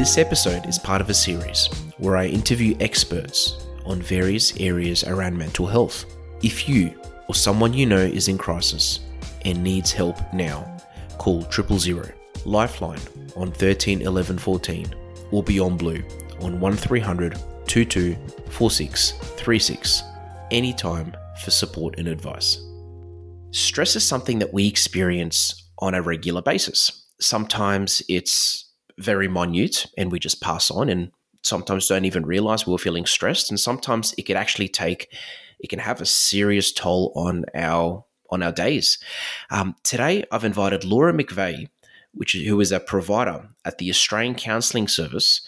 This episode is part of a series where I interview experts on various areas around mental health. If you or someone you know is in crisis and needs help now, call triple zero Lifeline on 13 11 14 or Beyond Blue on 1300 22 46 36 anytime for support and advice. Stress is something that we experience on a regular basis. Sometimes it's very minute and we just pass on and sometimes don't even realize we are feeling stressed. And sometimes it can actually take it can have a serious toll on our on our days. Um, today i've invited laura mcveigh which who is a provider at the australian counselling service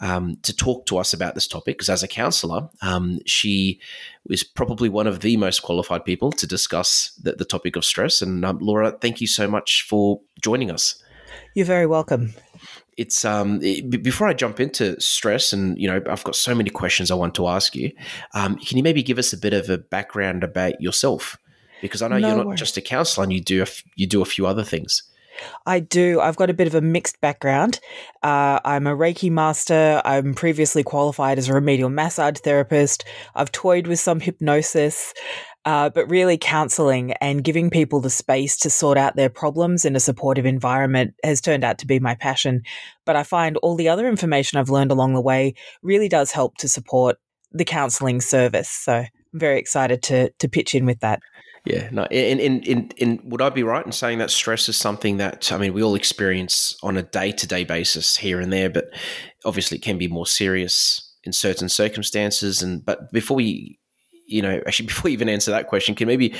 um, to talk to us about this topic. Because as a counselor um, she is probably one of the most qualified people to discuss the, the topic of stress. And um, laura thank you so much for joining us. You're very welcome it's um it, before I jump into stress and you know I've got so many questions I want to ask you. Um, can you maybe give us a bit of a background about yourself? Because I know no you're not worries. just a counselor and you do a, you do a few other things. I do. I've got a bit of a mixed background. Uh, I'm a Reiki master. I'm previously qualified as a remedial massage therapist. I've toyed with some hypnosis. Uh, but really counseling and giving people the space to sort out their problems in a supportive environment has turned out to be my passion. But I find all the other information I've learned along the way really does help to support the counseling service. So I'm very excited to to pitch in with that. Yeah, no, in, in, in, in, would I be right in saying that stress is something that, I mean, we all experience on a day to day basis here and there, but obviously it can be more serious in certain circumstances. And, but before we you know, actually, before you even answer that question, can maybe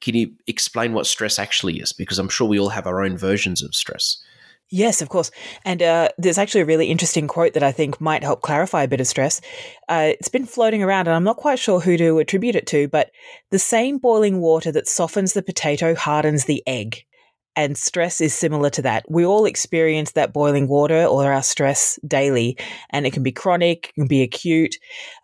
can you explain what stress actually is? Because I'm sure we all have our own versions of stress. Yes, of course. And uh, there's actually a really interesting quote that I think might help clarify a bit of stress. Uh, it's been floating around, and I'm not quite sure who to attribute it to, but the same boiling water that softens the potato hardens the egg. And stress is similar to that. We all experience that boiling water or our stress daily, and it can be chronic, it can be acute.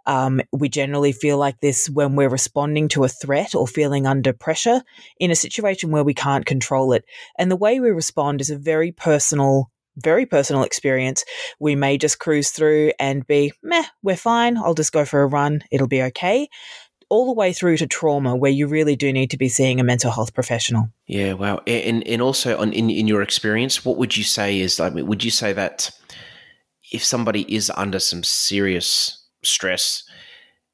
Um, we generally feel like this when we're responding to a threat or feeling under pressure in a situation where we can't control it. And the way we respond is a very personal very personal experience. We may just cruise through and be, meh, we're fine. I'll just go for a run. It'll be okay all the way through to trauma where you really do need to be seeing a mental health professional. Yeah, wow. And and also on in, in your experience, what would you say is I mean, would you say that if somebody is under some serious stress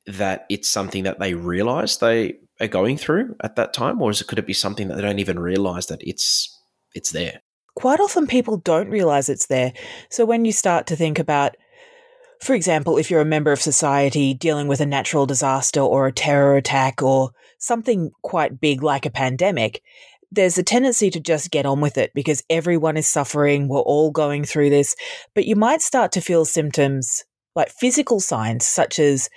that it's something that they realize they are going through at that time or is it could it be something that they don't even realize that it's it's there? Quite often people don't realize it's there. So when you start to think about for example, if you're a member of society dealing with a natural disaster or a terror attack or something quite big like a pandemic, there's a tendency to just get on with it because everyone is suffering. We're all going through this. But you might start to feel symptoms like physical signs such as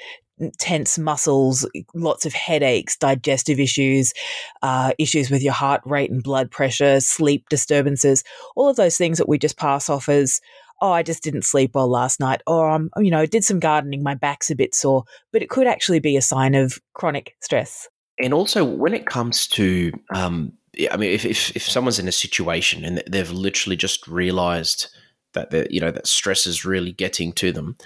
tense muscles, lots of headaches, digestive issues, uh, issues with your heart rate and blood pressure, sleep disturbances, all of those things that we just pass off as, oh, I just didn't sleep well last night, or I'm, um, you know, did some gardening, my back's a bit sore, but it could actually be a sign of chronic stress. And also, when it comes to, um, I mean, if, if, if someone's in a situation and they've literally just realized that the you know that stress is really getting to them,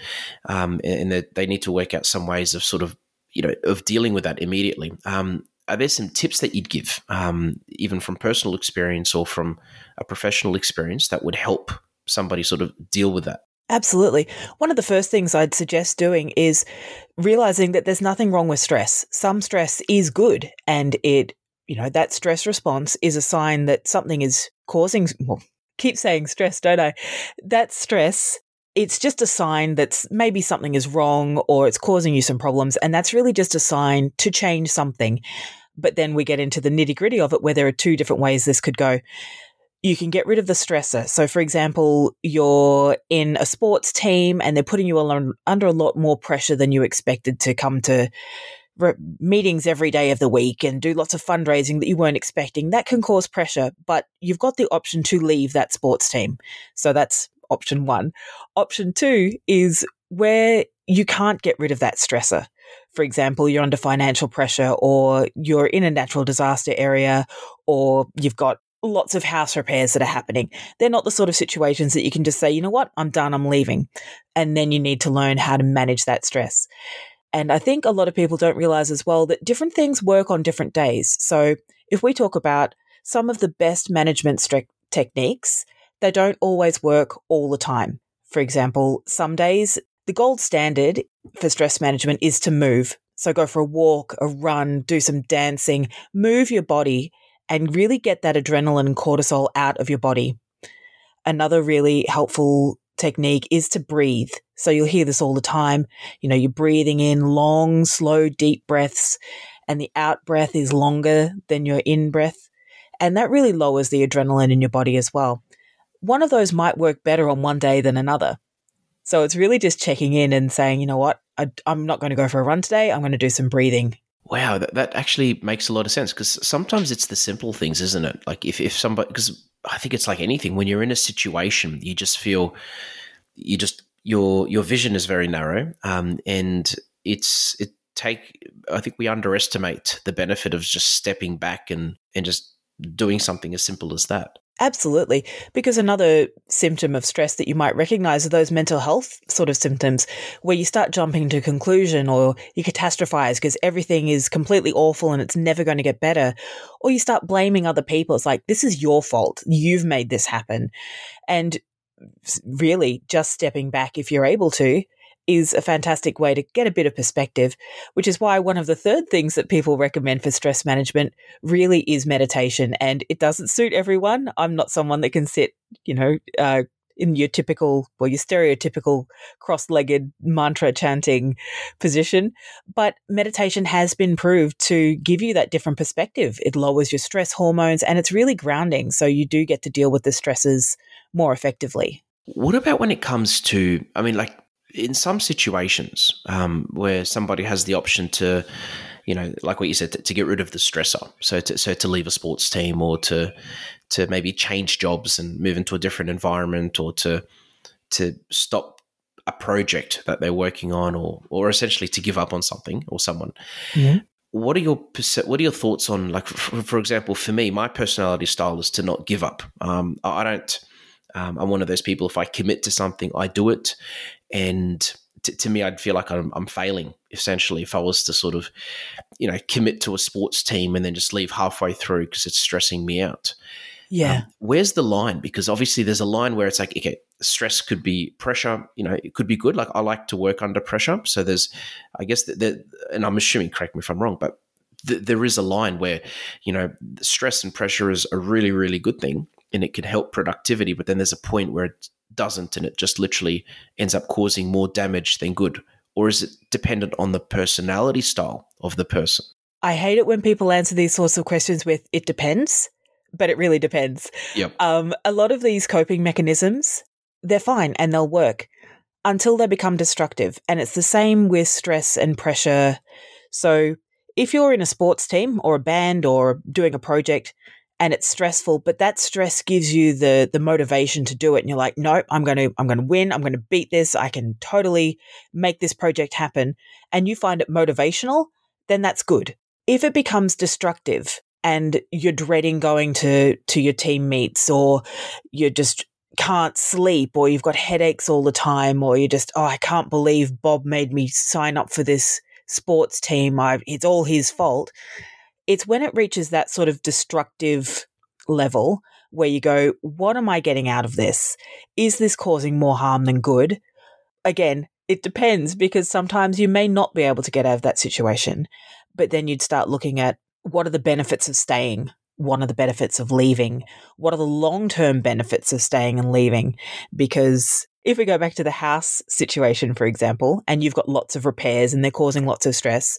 um, and that they need to work out some ways of sort of you know of dealing with that immediately. Um, are there some tips that you'd give, um, even from personal experience or from a professional experience, that would help somebody sort of deal with that? Absolutely. One of the first things I'd suggest doing is realizing that there's nothing wrong with stress. Some stress is good and it, you know, that stress response is a sign that something is causing, well, keep saying stress, don't I? That stress, it's just a sign that maybe something is wrong or it's causing you some problems. And that's really just a sign to change something. But then we get into the nitty gritty of it where there are two different ways this could go you can get rid of the stressor. So, for example, you're in a sports team and they're putting you under a lot more pressure than you expected to come to re- meetings every day of the week and do lots of fundraising that you weren't expecting. That can cause pressure, but you've got the option to leave that sports team. So, that's option one. Option two is where you can't get rid of that stressor. For example, you're under financial pressure or you're in a natural disaster area or you've got lots of house repairs that are happening. They're not the sort of situations that you can just say, you know what, I'm done, I'm leaving. And then you need to learn how to manage that stress. And I think a lot of people don't realize as well that different things work on different days. So if we talk about some of the best management techniques, they don't always work all the time. For example, some days the gold standard for stress management is to move. So go for a walk, a run, do some dancing, move your body and really get that adrenaline and cortisol out of your body. Another really helpful technique is to breathe. So you'll hear this all the time. You know, you're breathing in long, slow, deep breaths, and the out breath is longer than your in breath. And that really lowers the adrenaline in your body as well. One of those might work better on one day than another. So it's really just checking in and saying, you know what, I, am not going to go for a run today. I'm going to do some breathing Wow, that, that actually makes a lot of sense because sometimes it's the simple things, isn't it? Like if, if somebody, because I think it's like anything, when you're in a situation, you just feel, you just, your, your vision is very narrow. Um, and it's, it take, I think we underestimate the benefit of just stepping back and, and just doing something as simple as that. Absolutely. Because another symptom of stress that you might recognize are those mental health sort of symptoms where you start jumping to conclusion or you catastrophize because everything is completely awful and it's never going to get better. Or you start blaming other people. It's like, this is your fault. You've made this happen. And really just stepping back if you're able to is a fantastic way to get a bit of perspective, which is why one of the third things that people recommend for stress management really is meditation. And it doesn't suit everyone. I'm not someone that can sit, you know, uh, in your typical, well, your stereotypical cross legged mantra chanting position. But meditation has been proved to give you that different perspective. It lowers your stress hormones and it's really grounding. So you do get to deal with the stresses more effectively. What about when it comes to, I mean, like in some situations um, where somebody has the option to, you know, like what you said, to, to, get rid of the stressor, so to so to leave a sports team or to to maybe change jobs and move into a different environment or to to stop a project that they're working on or or essentially to give up on something or someone. Mm-hmm. What are your what are your thoughts on like for, for, example for me my personality style is to not give up. Um, I don't. Um, I'm one of those people. If I commit to something, I do it, and to, to me, I'd feel like I'm, I'm failing essentially if I was to sort of, you know, commit to a sports team and then just leave halfway through because it's stressing me out. Yeah. Um, where's the line? Because obviously there's a line where it's like, okay, stress could be pressure, you know, it could be good. Like I like to work under pressure. So there's, I guess, that, and I'm assuming, correct me if I'm wrong, but th- there is a line where, you know, stress and pressure is a really, really good thing and it can help productivity. But then there's a point where it doesn't and it just literally ends up causing more damage than good? Or is it dependent on the personality style of the person? I hate it when people answer these sorts of questions with it depends, but it really depends. Yep. Um, a lot of these coping mechanisms, they're fine and they'll work until they become destructive. And it's the same with stress and pressure. So if you're in a sports team or a band or doing a project and it's stressful, but that stress gives you the the motivation to do it. And you're like, nope, I'm going to I'm going to win. I'm going to beat this. I can totally make this project happen. And you find it motivational, then that's good. If it becomes destructive and you're dreading going to to your team meets or you just can't sleep or you've got headaches all the time or you just oh I can't believe Bob made me sign up for this sports team. I it's all his fault it's when it reaches that sort of destructive level where you go, what am I getting out of this? Is this causing more harm than good? Again, it depends because sometimes you may not be able to get out of that situation. But then you'd start looking at what are the benefits of staying? What are the benefits of leaving? What are the long term benefits of staying and leaving? Because if we go back to the house situation, for example, and you've got lots of repairs and they're causing lots of stress,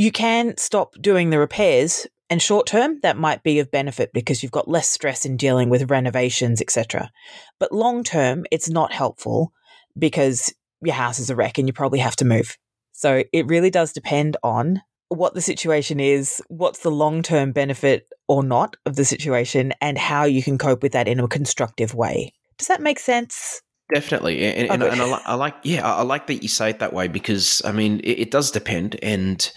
you can stop doing the repairs And short term, that might be of benefit because you've got less stress in dealing with renovations, etc. But long term, it's not helpful because your house is a wreck and you probably have to move. So it really does depend on what the situation is, what's the long term benefit or not of the situation, and how you can cope with that in a constructive way. Does that make sense? Definitely, and, and, and I, I, like, yeah, I like that you say it that way because I mean, it, it does depend, and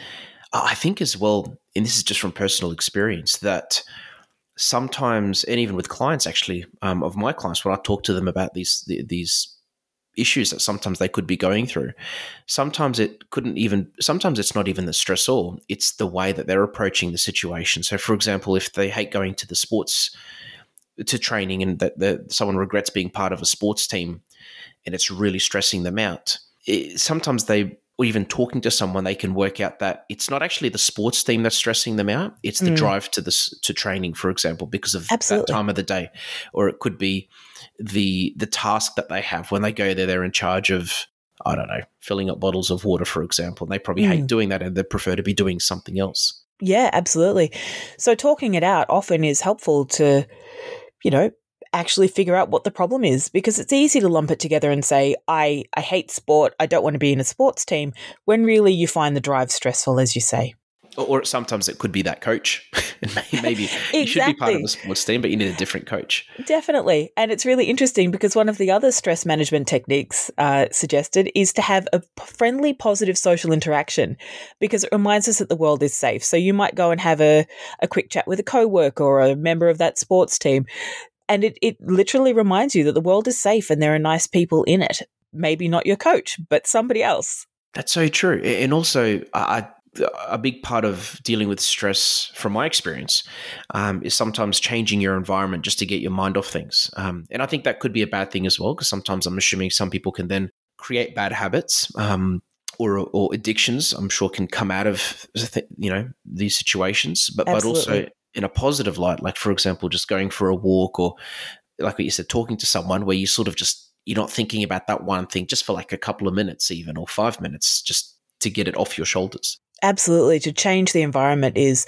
I think as well, and this is just from personal experience that sometimes, and even with clients, actually, um, of my clients, when I talk to them about these these issues that sometimes they could be going through. Sometimes it couldn't even, sometimes it's not even the stressor, it's the way that they're approaching the situation. So, for example, if they hate going to the sports, to training and that, someone regrets being part of a sports team and it's really stressing them out, it, sometimes they, or even talking to someone, they can work out that it's not actually the sports team that's stressing them out. It's the mm. drive to this to training, for example, because of Absolutely. that time of the day, or it could be the the task that they have when they go there. They're in charge of I don't know filling up bottles of water, for example. And they probably mm. hate doing that and they prefer to be doing something else. Yeah, absolutely. So talking it out often is helpful to, you know, actually figure out what the problem is because it's easy to lump it together and say I I hate sport, I don't want to be in a sports team when really you find the drive stressful as you say or sometimes it could be that coach. Maybe exactly. you should be part of the sports team, but you need a different coach. Definitely. And it's really interesting because one of the other stress management techniques uh, suggested is to have a friendly, positive social interaction because it reminds us that the world is safe. So you might go and have a, a quick chat with a coworker or a member of that sports team. And it, it literally reminds you that the world is safe and there are nice people in it. Maybe not your coach, but somebody else. That's so true. And also, I a big part of dealing with stress, from my experience, um, is sometimes changing your environment just to get your mind off things. Um, and I think that could be a bad thing as well, because sometimes I'm assuming some people can then create bad habits um, or, or addictions. I'm sure can come out of you know these situations, but Absolutely. but also in a positive light, like for example, just going for a walk or like what you said, talking to someone where you sort of just you're not thinking about that one thing just for like a couple of minutes, even or five minutes, just to get it off your shoulders. Absolutely. To change the environment is,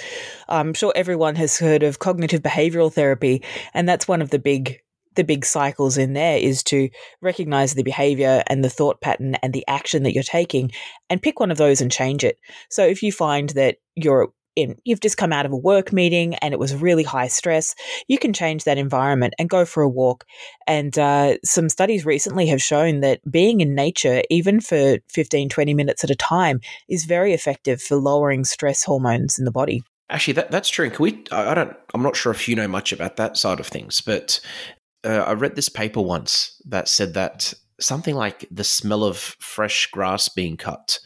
I'm sure everyone has heard of cognitive behavioral therapy, and that's one of the big the big cycles in there is to recognize the behavior and the thought pattern and the action that you're taking and pick one of those and change it. So if you find that you're in, you've just come out of a work meeting and it was really high stress, you can change that environment and go for a walk. And uh, some studies recently have shown that being in nature, even for 15, 20 minutes at a time, is very effective for lowering stress hormones in the body. Actually, that, that's true. Can we? I don't. I'm not sure if you know much about that side of things, but uh, I read this paper once that said that something like the smell of fresh grass being cut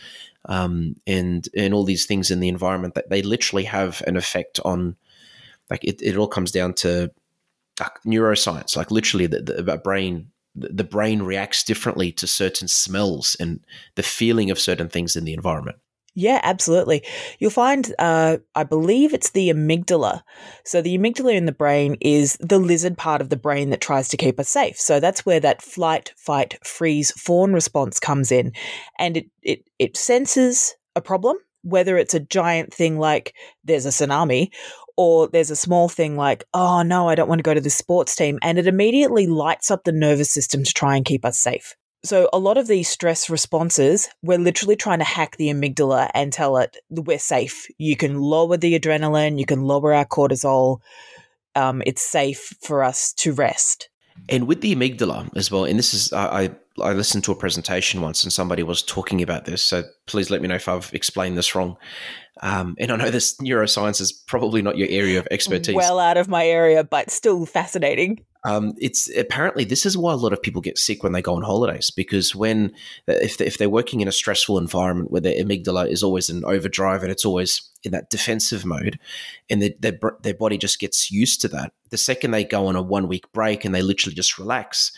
um, and and all these things in the environment that they literally have an effect on. Like it, it all comes down to neuroscience. Like literally, the, the brain the brain reacts differently to certain smells and the feeling of certain things in the environment. Yeah, absolutely. You'll find, uh, I believe it's the amygdala. So, the amygdala in the brain is the lizard part of the brain that tries to keep us safe. So, that's where that flight, fight, freeze, fawn response comes in. And it, it, it senses a problem, whether it's a giant thing like there's a tsunami or there's a small thing like, oh no, I don't want to go to the sports team. And it immediately lights up the nervous system to try and keep us safe. So, a lot of these stress responses, we're literally trying to hack the amygdala and tell it we're safe. You can lower the adrenaline, you can lower our cortisol. Um, it's safe for us to rest. And with the amygdala as well, and this is, I, I listened to a presentation once and somebody was talking about this. So please let me know if I've explained this wrong. Um, and I know this neuroscience is probably not your area of expertise. Well out of my area, but still fascinating. Um, it's apparently this is why a lot of people get sick when they go on holidays because when if they, if they're working in a stressful environment where their amygdala is always in overdrive and it's always in that defensive mode, and their their, their body just gets used to that. The second they go on a one week break and they literally just relax,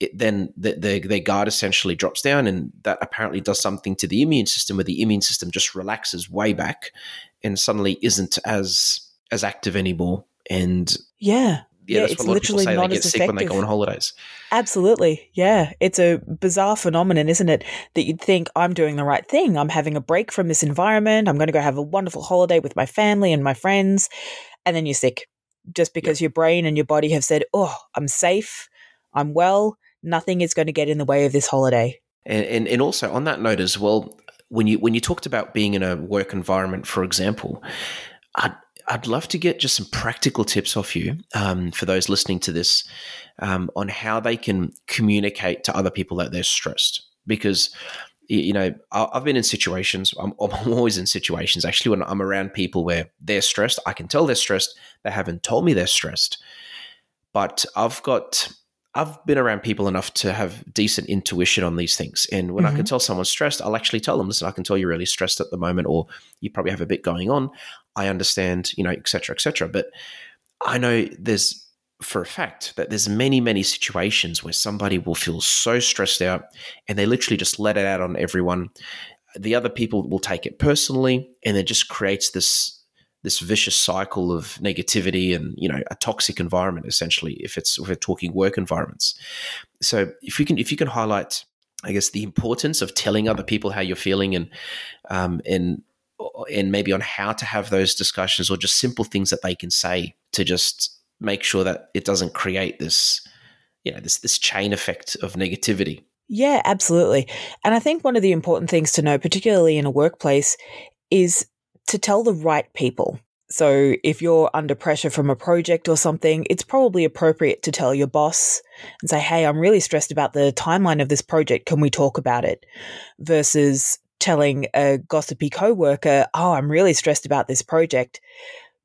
it, then the, the, their guard essentially drops down, and that apparently does something to the immune system, where the immune system just relaxes way back, and suddenly isn't as as active anymore. And yeah, yeah, Yeah, that's it's what a lot of people literally say. They not get as sick when they go on holidays. Absolutely. Yeah. It's a bizarre phenomenon, isn't it? That you'd think I'm doing the right thing. I'm having a break from this environment. I'm going to go have a wonderful holiday with my family and my friends. And then you're sick just because your brain and your body have said, oh, I'm safe. I'm well. Nothing is going to get in the way of this holiday. And, and and also on that note as well, when you when you talked about being in a work environment, for example, I'd I'd love to get just some practical tips off you um, for those listening to this um, on how they can communicate to other people that they're stressed because. You know, I've been in situations. I'm, I'm always in situations actually when I'm around people where they're stressed. I can tell they're stressed. They haven't told me they're stressed, but I've got I've been around people enough to have decent intuition on these things. And when I can Mhm. tell someone's stressed, I'll actually tell them, listen, I can tell you're really stressed at the moment, or you probably have a bit going on. I understand, you know, et cetera, et cetera. But I know there's for a fact that there's many, many situations where somebody will feel so stressed out and they literally just let it out on everyone. The other people will take it personally, and it just creates this this vicious cycle of negativity and you know a toxic environment essentially if it's if we're talking work environments so if you can if you can highlight i guess the importance of telling other people how you're feeling and um, and and maybe on how to have those discussions or just simple things that they can say to just make sure that it doesn't create this you know this this chain effect of negativity Yeah, absolutely. And I think one of the important things to know, particularly in a workplace, is to tell the right people. So if you're under pressure from a project or something, it's probably appropriate to tell your boss and say, Hey, I'm really stressed about the timeline of this project. Can we talk about it? Versus telling a gossipy coworker, Oh, I'm really stressed about this project.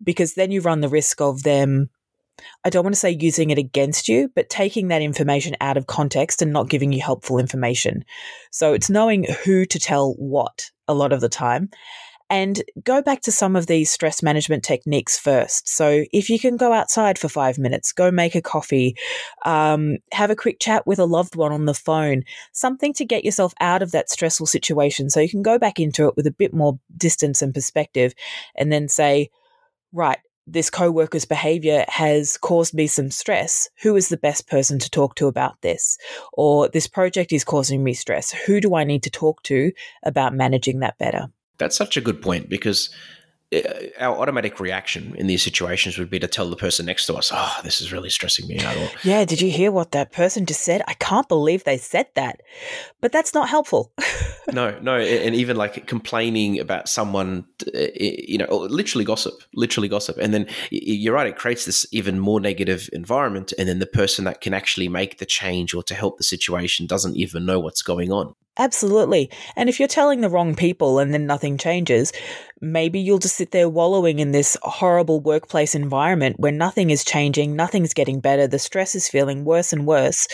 Because then you run the risk of them I don't want to say using it against you, but taking that information out of context and not giving you helpful information. So it's knowing who to tell what a lot of the time. And go back to some of these stress management techniques first. So if you can go outside for five minutes, go make a coffee, um, have a quick chat with a loved one on the phone, something to get yourself out of that stressful situation so you can go back into it with a bit more distance and perspective and then say, right, this coworker's behavior has caused me some stress. Who is the best person to talk to about this? Or this project is causing me stress. Who do I need to talk to about managing that better? That's such a good point because our automatic reaction in these situations would be to tell the person next to us, "Oh, this is really stressing me out." Or, Yeah, did you hear what that person just said? I can't believe they said that. But that's not helpful. no, no, and even like complaining about someone, uh, you know, literally gossip, literally gossip, and then you're right, it creates this even more negative environment, and then the person that can actually make the change or to help the situation doesn't even know what's going on. Absolutely. And if you're telling the wrong people and then nothing changes, maybe you'll just sit there wallowing in this horrible workplace environment where nothing is changing, nothing's getting better, the stress is feeling worse and worse.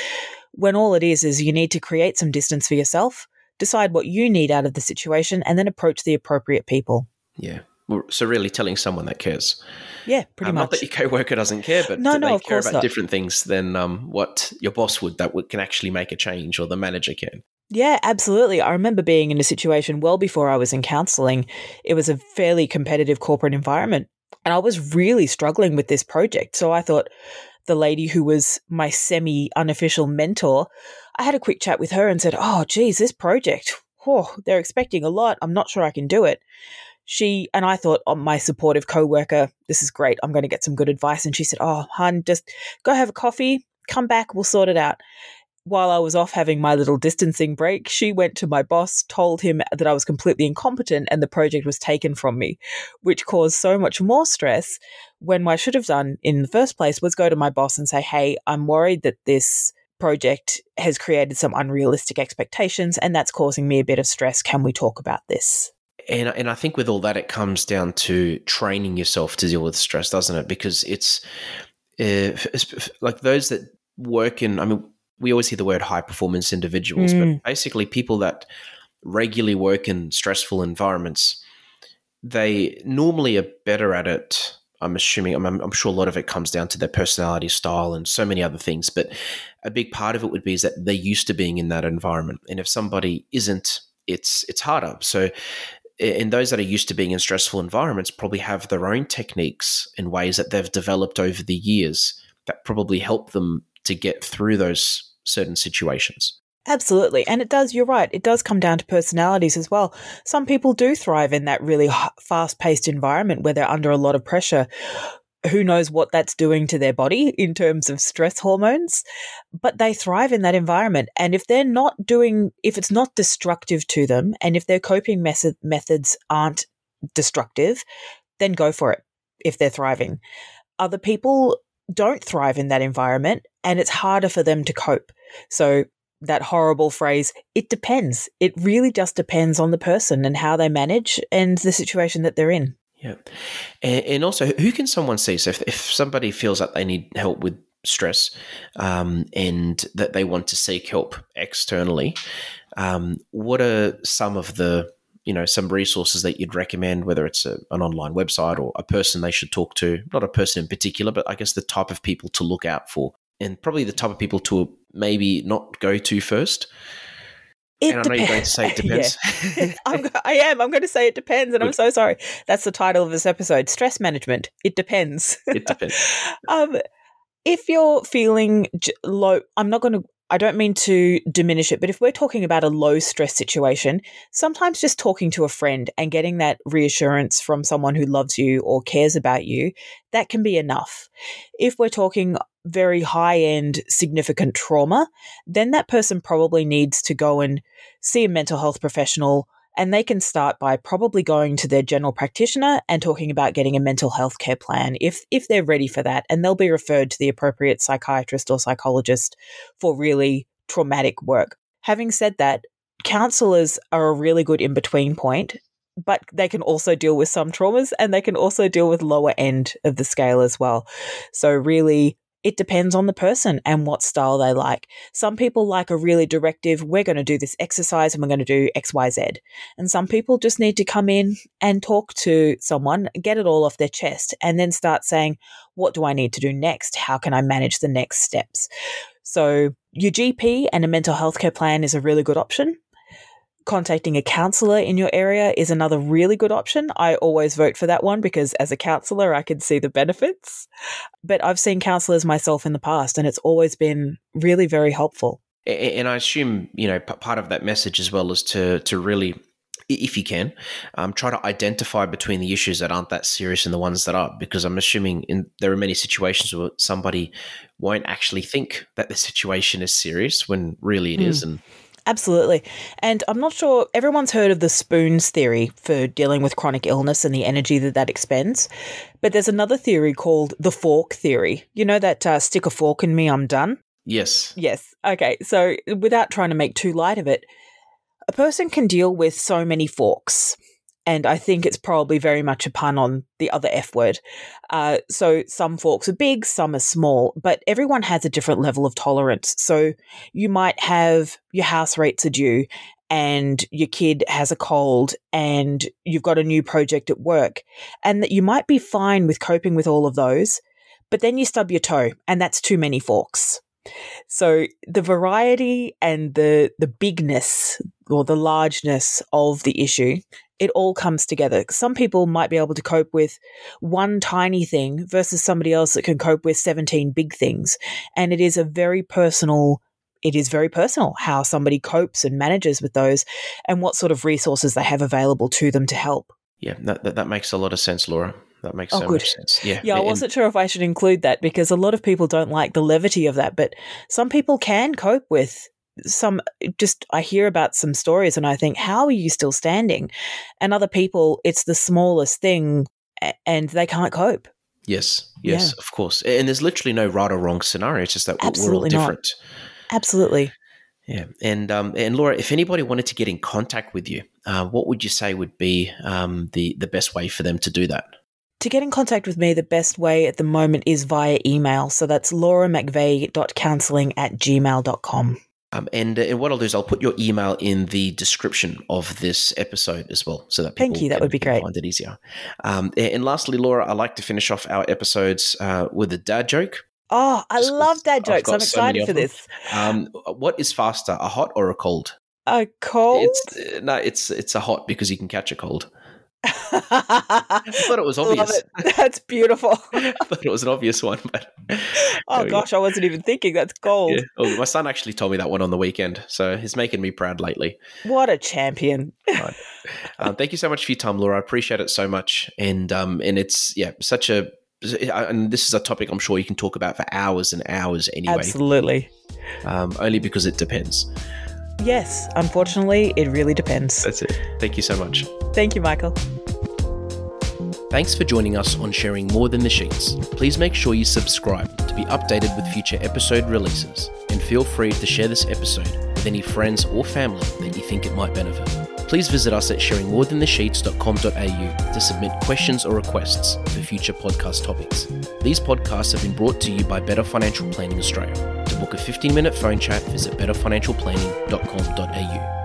When all it is is you need to create some distance for yourself, decide what you need out of the situation, and then approach the appropriate people. Yeah. So really, telling someone that cares. Yeah, pretty Um, much. Not that your coworker doesn't care, but No, no, they of care course about not. different things than um, what your boss would that would, can actually make a change or the manager can. Yeah, absolutely. I remember being in a situation well before I was in counseling. It was a fairly competitive corporate environment, and I was really struggling with this project. So I thought the lady who was my semi unofficial mentor, I had a quick chat with her and said, Oh, geez, this project, they're expecting a lot. I'm not sure I can do it. She and I thought, oh, my supportive coworker, this is great. I'm going to get some good advice. And she said, Oh, hun, just go have a coffee, come back, we'll sort it out while I was off having my little distancing break, she went to my boss, told him that I was completely incompetent and the project was taken from me, which caused so much more stress when what I should have done in the first place was go to my boss and say, Hey, I'm worried that this project has created some unrealistic expectations and that's causing me a bit of stress. Can we talk about this? And and I think with all that, it comes down to training yourself to deal with stress, doesn't it? Because it's uh, like those that work in. I mean, we always hear the word high performance individuals, Mm. but basically people that regularly work in stressful environments, they normally are better at it. I'm assuming. I'm, I'm sure a lot of it comes down to their personality style and so many other things. But a big part of it would be is that they're used to being in that environment, and if somebody isn't, it's it's harder. So and those that are used to being in stressful environments probably have their own techniques and ways that they've developed over the years that probably help them to get through those certain situations. Absolutely. And it does, you're right, it does come down to personalities as well. Some people do thrive in that really fast paced environment where they're under a lot of pressure. Who knows what that's doing to their body in terms of stress hormones, but they thrive in that environment. And if they're not doing, if it's not destructive to them, and if their coping method, methods aren't destructive, then go for it if they're thriving. Other people don't thrive in that environment and it's harder for them to cope. So that horrible phrase, it depends. It really just depends on the person and how they manage and the situation that they're in. Yeah. And, also, who can someone see? So, if, if somebody feels that they need help with stress um, and that they want to seek help externally, um, what are some of the you know some resources that you'd recommend whether it's a, an online website or a person they should talk to not a person in particular but i guess the type of people to look out for and probably the type of people to maybe not go to first. It and I know you're going to say it depends. yeah. I'm, I am. I'm going to say it depends, and. I'm so sorry. That's the title of this episode: stress management. It depends. It depends. um, if you're feeling low, I'm not going to. I don't mean to diminish it, but if we're talking about a low stress situation, sometimes just talking to a friend and getting that reassurance from someone who loves you or cares about you, that can be enough. If we're talking very high end significant trauma, then that person probably needs to go and see a mental health professional. And they can start by probably going to their general practitioner and talking about getting a mental health care plan if, if they're ready for that. And they'll be referred to the appropriate psychiatrist or psychologist for really traumatic work. Having said that, counselors are a really good in between point but they can also deal with some traumas and they can also deal with lower end of the scale as well. So really it depends on the person and what style they like. Some people like a really directive, we're going to do this exercise and we're going to do XYZ. And some people just need to come in and talk to someone, get it all off their chest, and then start saying, what do I need to do next? How can I manage the next steps? So, your GP and a mental health care plan is a really good option contacting a counselor in your area is another really good option. I always vote for that one because as a counselor, I can see the benefits. But I've seen counselors myself in the past, and it's always been really very helpful. And I assume, you know, part of that message as well is to to really if you can, um, try to identify between the issues that aren't that serious and the ones that are, because I'm assuming in, there are many situations where somebody won't actually think that the situation is serious when really it mm. is, and Absolutely. And I'm not sure everyone's heard of the spoons theory for dealing with chronic illness and the energy that that expends. But there's another theory called the fork theory. You know that uh, stick a fork in me, I'm done? Yes. Yes. Okay. So without trying to make too light of it, a person can deal with so many forks and I think it's probably very much a pun on the other F word. Uh, so some forks are big, some are small, but everyone has a different level of tolerance. So you might have your house rates are due and your kid has a cold and you've got a new project at work and that you might be fine with coping with all of those, but then you stub your toe and that's too many forks. So the variety and the the bigness or the largeness of the issue it all comes together. Some people might be able to cope with one tiny thing versus somebody else that can cope with 17 big things. And it is a very personal it is very personal how somebody copes and manages with those and what sort of resources they have available to them to help. Yeah, that, that, that makes a lot of sense, Laura. That makes oh, so good. much sense. Yeah. Yeah, I wasn't sure if I should include that because a lot of people don't like the levity of that, but some people can cope with some just I hear about some stories and I think, how are you still standing? And other people, it's the smallest thing and they can't cope. Yes, yes, yeah. of course. And there's literally no right or wrong scenario. It's just that Absolutely we're all different. Not. Absolutely. Yeah, and um, and Laura, if anybody wanted to get in contact with you, uh, what would you say would be um, the the best way for them to do that? To get in contact with me, the best way at the moment is via email. So that's lauramcveigh.counselling at gmail.com. Um, and, uh, and what I'll do is I'll put your email in the description of this episode as well, so that people thank you. That would be great. Find it easier. Um, and lastly, Laura, I like to finish off our episodes uh, with a dad joke. Oh, I Just love dad jokes! I'm excited so for this. Um, what is faster, a hot or a cold? A cold? It's, uh, no, it's it's a hot because you can catch a cold. I thought it was obvious. It. That's beautiful. I thought it was an obvious one, but oh gosh, I wasn't even thinking. That's gold. Yeah. Well, my son actually told me that one on the weekend, so he's making me proud lately. What a champion! right. um, thank you so much for your time, Laura. I appreciate it so much, and um, and it's yeah, such a and this is a topic I'm sure you can talk about for hours and hours anyway. Absolutely. Um, only because it depends. Yes, unfortunately, it really depends. That's it. Thank you so much. Thank you, Michael. Thanks for joining us on Sharing More Than the Sheets. Please make sure you subscribe to be updated with future episode releases, and feel free to share this episode with any friends or family that you think it might benefit. Please visit us at sharingmorethanthesheets.com.au to submit questions or requests for future podcast topics. These podcasts have been brought to you by Better Financial Planning Australia. To book a 15 minute phone chat, visit betterfinancialplanning.com.au.